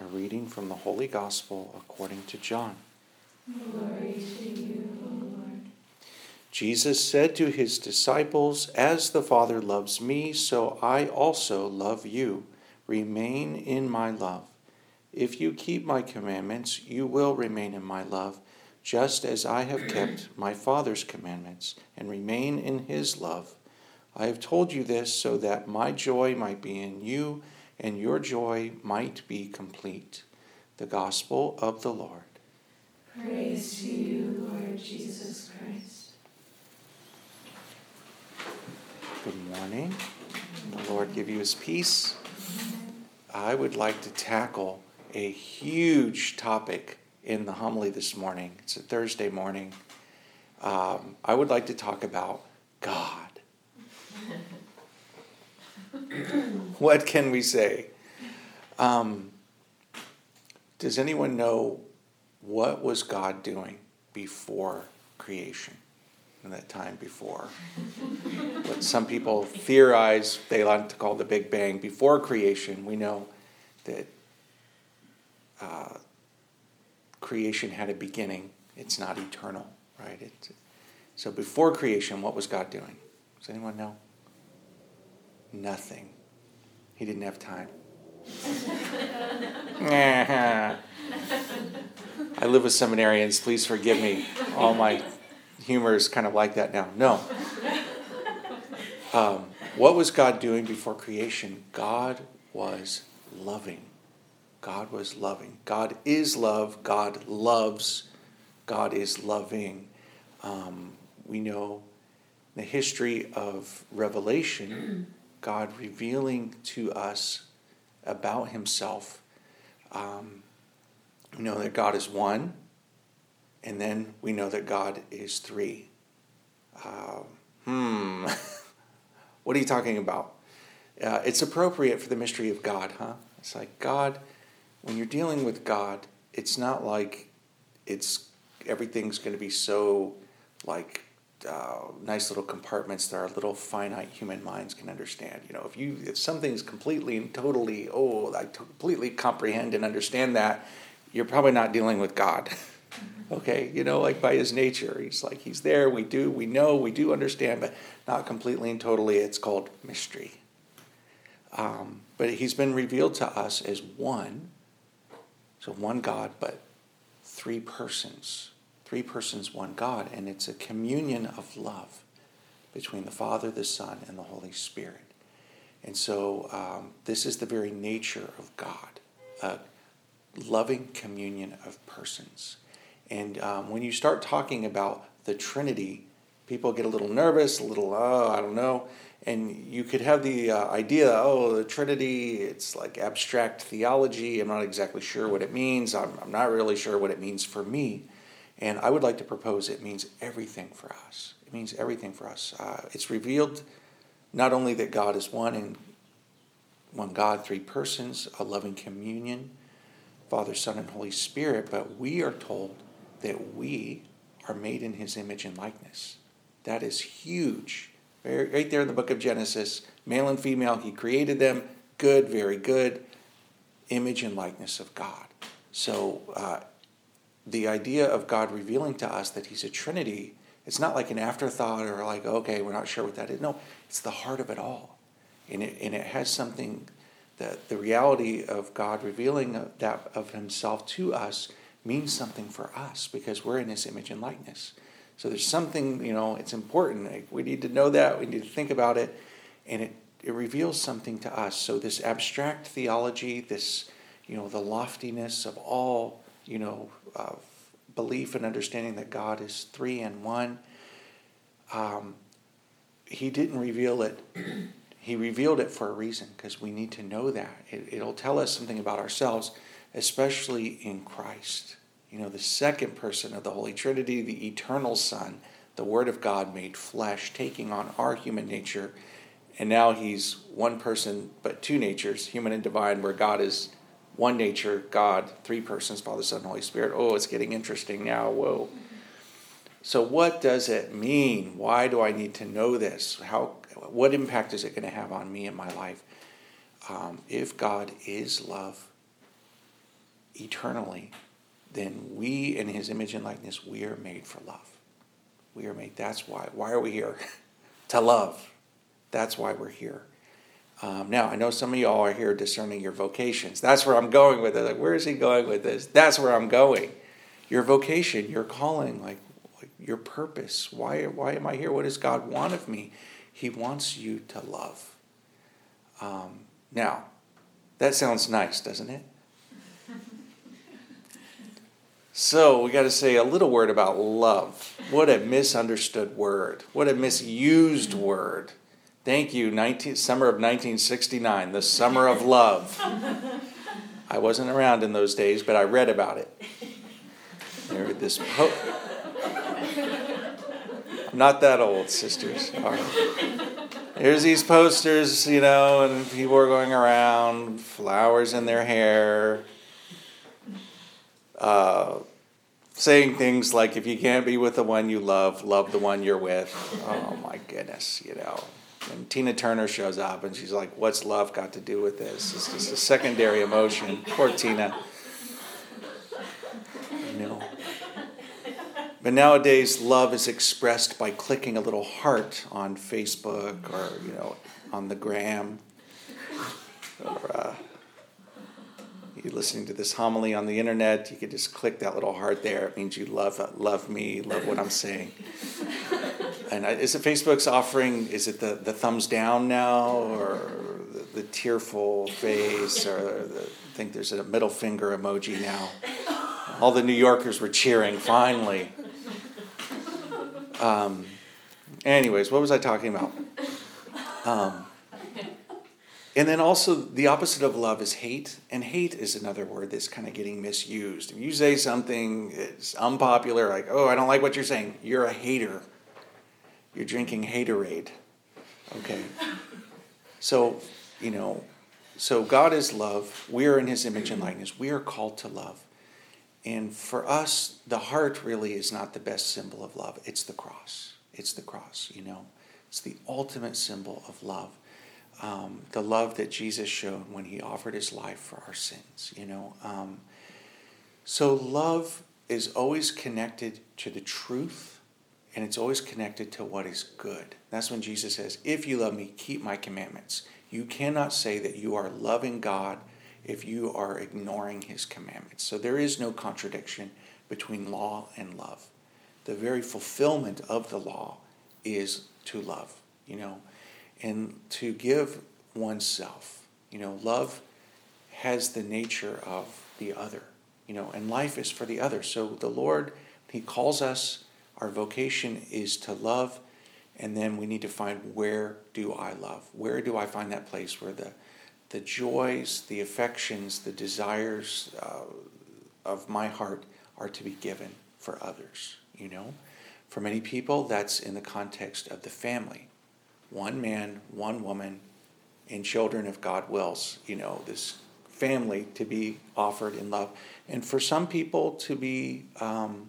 A reading from the Holy Gospel according to John. Glory to you, O Lord. Jesus said to his disciples, As the Father loves me, so I also love you. Remain in my love. If you keep my commandments, you will remain in my love, just as I have kept my Father's commandments and remain in his love. I have told you this so that my joy might be in you and your joy might be complete. The Gospel of the Lord. Praise to you, Lord Jesus Christ. Good morning. The Lord give you his peace. I would like to tackle a huge topic in the homily this morning. It's a Thursday morning. Um, I would like to talk about God. what can we say? Um, does anyone know what was God doing before creation? In that time before. what some people theorize, they like to call the Big Bang. Before creation, we know that uh, creation had a beginning. It's not eternal, right? It, so before creation, what was God doing? Does anyone know? Nothing. He didn't have time. I live with seminarians. Please forgive me. All my humor is kind of like that now. No. Um, what was God doing before creation? God was loving. God was loving. God is love. God loves. God is loving. Um, we know the history of Revelation, God revealing to us about Himself. Um, we know that God is one, and then we know that God is three. Uh, hmm. what are you talking about? Uh, it's appropriate for the mystery of God, huh? It's like God, when you're dealing with God, it's not like it's everything's going to be so like uh, nice little compartments that our little finite human minds can understand. You know, if you if something's completely and totally oh I completely comprehend and understand that, you're probably not dealing with God. okay, you know, like by His nature, He's like He's there. We do, we know, we do understand, but not completely and totally. It's called mystery. Um, but He's been revealed to us as one. So one God, but three persons three persons, one God, and it's a communion of love between the Father, the Son, and the Holy Spirit. And so um, this is the very nature of God, a loving communion of persons. And um, when you start talking about the Trinity, people get a little nervous, a little, oh, I don't know. And you could have the uh, idea, oh, the Trinity, it's like abstract theology. I'm not exactly sure what it means. I'm, I'm not really sure what it means for me. And I would like to propose it means everything for us. It means everything for us. Uh, it's revealed not only that God is one and one God, three persons, a loving communion, Father, Son, and Holy Spirit, but we are told that we are made in his image and likeness. That is huge. Right there in the book of Genesis, male and female, he created them. Good, very good. Image and likeness of God. So uh, the idea of God revealing to us that He's a Trinity, it's not like an afterthought or like, okay, we're not sure what that is. No, it's the heart of it all. And it, and it has something that the reality of God revealing that of Himself to us means something for us because we're in His image and likeness. So there's something, you know, it's important. Like we need to know that, we need to think about it, and it, it reveals something to us. So this abstract theology, this, you know, the loftiness of all you know, uh, belief and understanding that God is three and one. Um, he didn't reveal it. he revealed it for a reason because we need to know that. It, it'll tell us something about ourselves, especially in Christ. You know, the second person of the Holy Trinity, the eternal Son, the Word of God made flesh, taking on our human nature. And now he's one person, but two natures, human and divine, where God is one nature, God, three persons, Father, Son, Holy Spirit. Oh, it's getting interesting now. Whoa. So, what does it mean? Why do I need to know this? How, what impact is it going to have on me in my life? Um, if God is love, eternally, then we, in his image and likeness, we are made for love. We are made. That's why. Why are we here? to love. That's why we're here. Um, now, I know some of y'all are here discerning your vocations. That's where I'm going with it. Like, where is he going with this? That's where I'm going. Your vocation, your calling, like, your purpose. Why, why am I here? What does God want of me? He wants you to love. Um, now, that sounds nice, doesn't it? So we got to say a little word about love. What a misunderstood word. What a misused word. Thank you, 19, summer of 1969, the summer of love. I wasn't around in those days, but I read about it. There, this po- I'm not that old, sisters. All right. There's these posters, you know, and people are going around, flowers in their hair, uh, saying things like, if you can't be with the one you love, love the one you're with. Oh my goodness, you know. And Tina Turner shows up and she's like, What's love got to do with this? It's just a secondary emotion. Poor Tina. You know. But nowadays, love is expressed by clicking a little heart on Facebook or, you know, on the gram. Or, uh, you're listening to this homily on the internet, you could just click that little heart there. It means you love love me, love what I'm saying. And is it Facebook's offering? Is it the, the thumbs down now, or the, the tearful face, or the, I think there's a middle finger emoji now? All the New Yorkers were cheering. Finally. Um, anyways, what was I talking about? Um, and then also, the opposite of love is hate, and hate is another word that's kind of getting misused. If you say something that's unpopular, like, oh, I don't like what you're saying, you're a hater. You're drinking haterade. Okay? So, you know, so God is love. We are in his image and likeness. We are called to love. And for us, the heart really is not the best symbol of love. It's the cross. It's the cross, you know. It's the ultimate symbol of love um, the love that Jesus showed when he offered his life for our sins, you know. Um, so love is always connected to the truth and it's always connected to what is good. That's when Jesus says, If you love me, keep my commandments. You cannot say that you are loving God if you are ignoring his commandments. So there is no contradiction between law and love. The very fulfillment of the law is to love, you know and to give oneself. You know, love has the nature of the other, you know, and life is for the other. So the Lord, He calls us, our vocation is to love, and then we need to find where do I love? Where do I find that place where the the joys, the affections, the desires uh, of my heart are to be given for others, you know? For many people, that's in the context of the family one man, one woman, and children if God wills, you know, this family to be offered in love. And for some people to be um,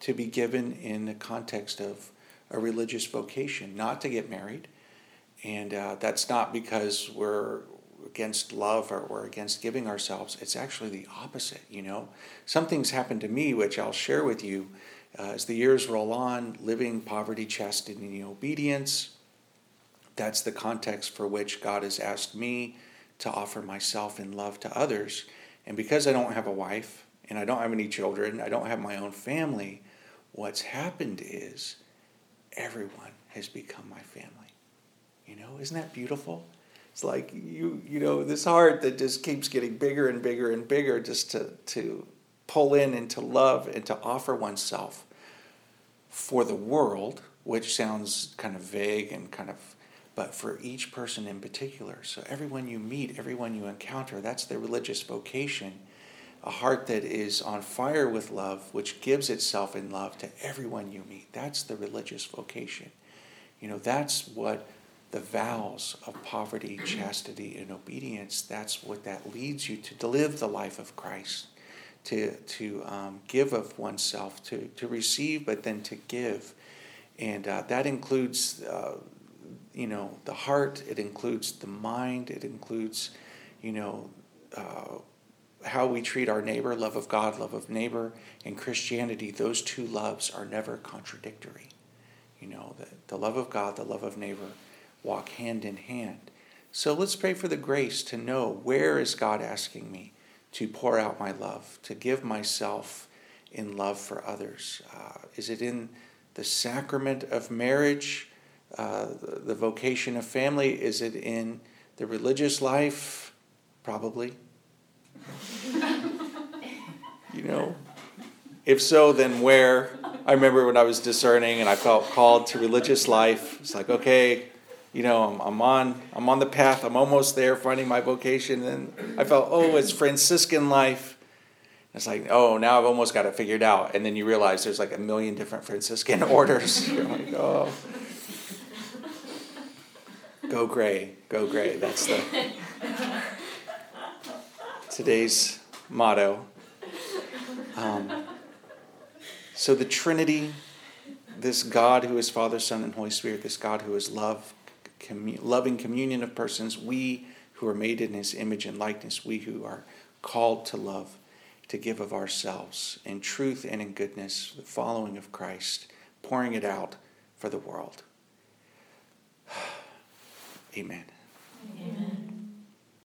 to be given in the context of a religious vocation, not to get married. And uh, that's not because we're against love or we're against giving ourselves. It's actually the opposite, you know. Some things happened to me, which I'll share with you uh, as the years roll on, living poverty, chastity, and obedience that's the context for which God has asked me to offer myself in love to others. And because I don't have a wife and I don't have any children, I don't have my own family, what's happened is everyone has become my family. You know, isn't that beautiful? It's like you you know, this heart that just keeps getting bigger and bigger and bigger just to to pull in and to love and to offer oneself for the world, which sounds kind of vague and kind of but for each person in particular. So, everyone you meet, everyone you encounter, that's the religious vocation. A heart that is on fire with love, which gives itself in love to everyone you meet. That's the religious vocation. You know, that's what the vows of poverty, chastity, and obedience, that's what that leads you to, to live the life of Christ, to, to um, give of oneself, to, to receive, but then to give. And uh, that includes uh, you know, the heart, it includes the mind, it includes, you know, uh, how we treat our neighbor, love of God, love of neighbor, in Christianity, those two loves are never contradictory. You know, the, the love of God, the love of neighbor walk hand in hand. So let's pray for the grace to know where is God asking me to pour out my love, to give myself in love for others. Uh, is it in the sacrament of marriage, uh, the, the vocation of family? Is it in the religious life? Probably. You know, if so, then where? I remember when I was discerning and I felt called to religious life. It's like, okay, you know, I'm, I'm on I'm on the path. I'm almost there, finding my vocation. And I felt, oh, it's Franciscan life. It's like, oh, now I've almost got it figured out. And then you realize there's like a million different Franciscan orders. You're like, oh. Go gray, go gray. That's the today's motto. Um, so the Trinity, this God who is Father, Son, and Holy Spirit, this God who is love, loving communion of persons, we who are made in His image and likeness, we who are called to love, to give of ourselves in truth and in goodness, the following of Christ, pouring it out for the world. Amen. Amen.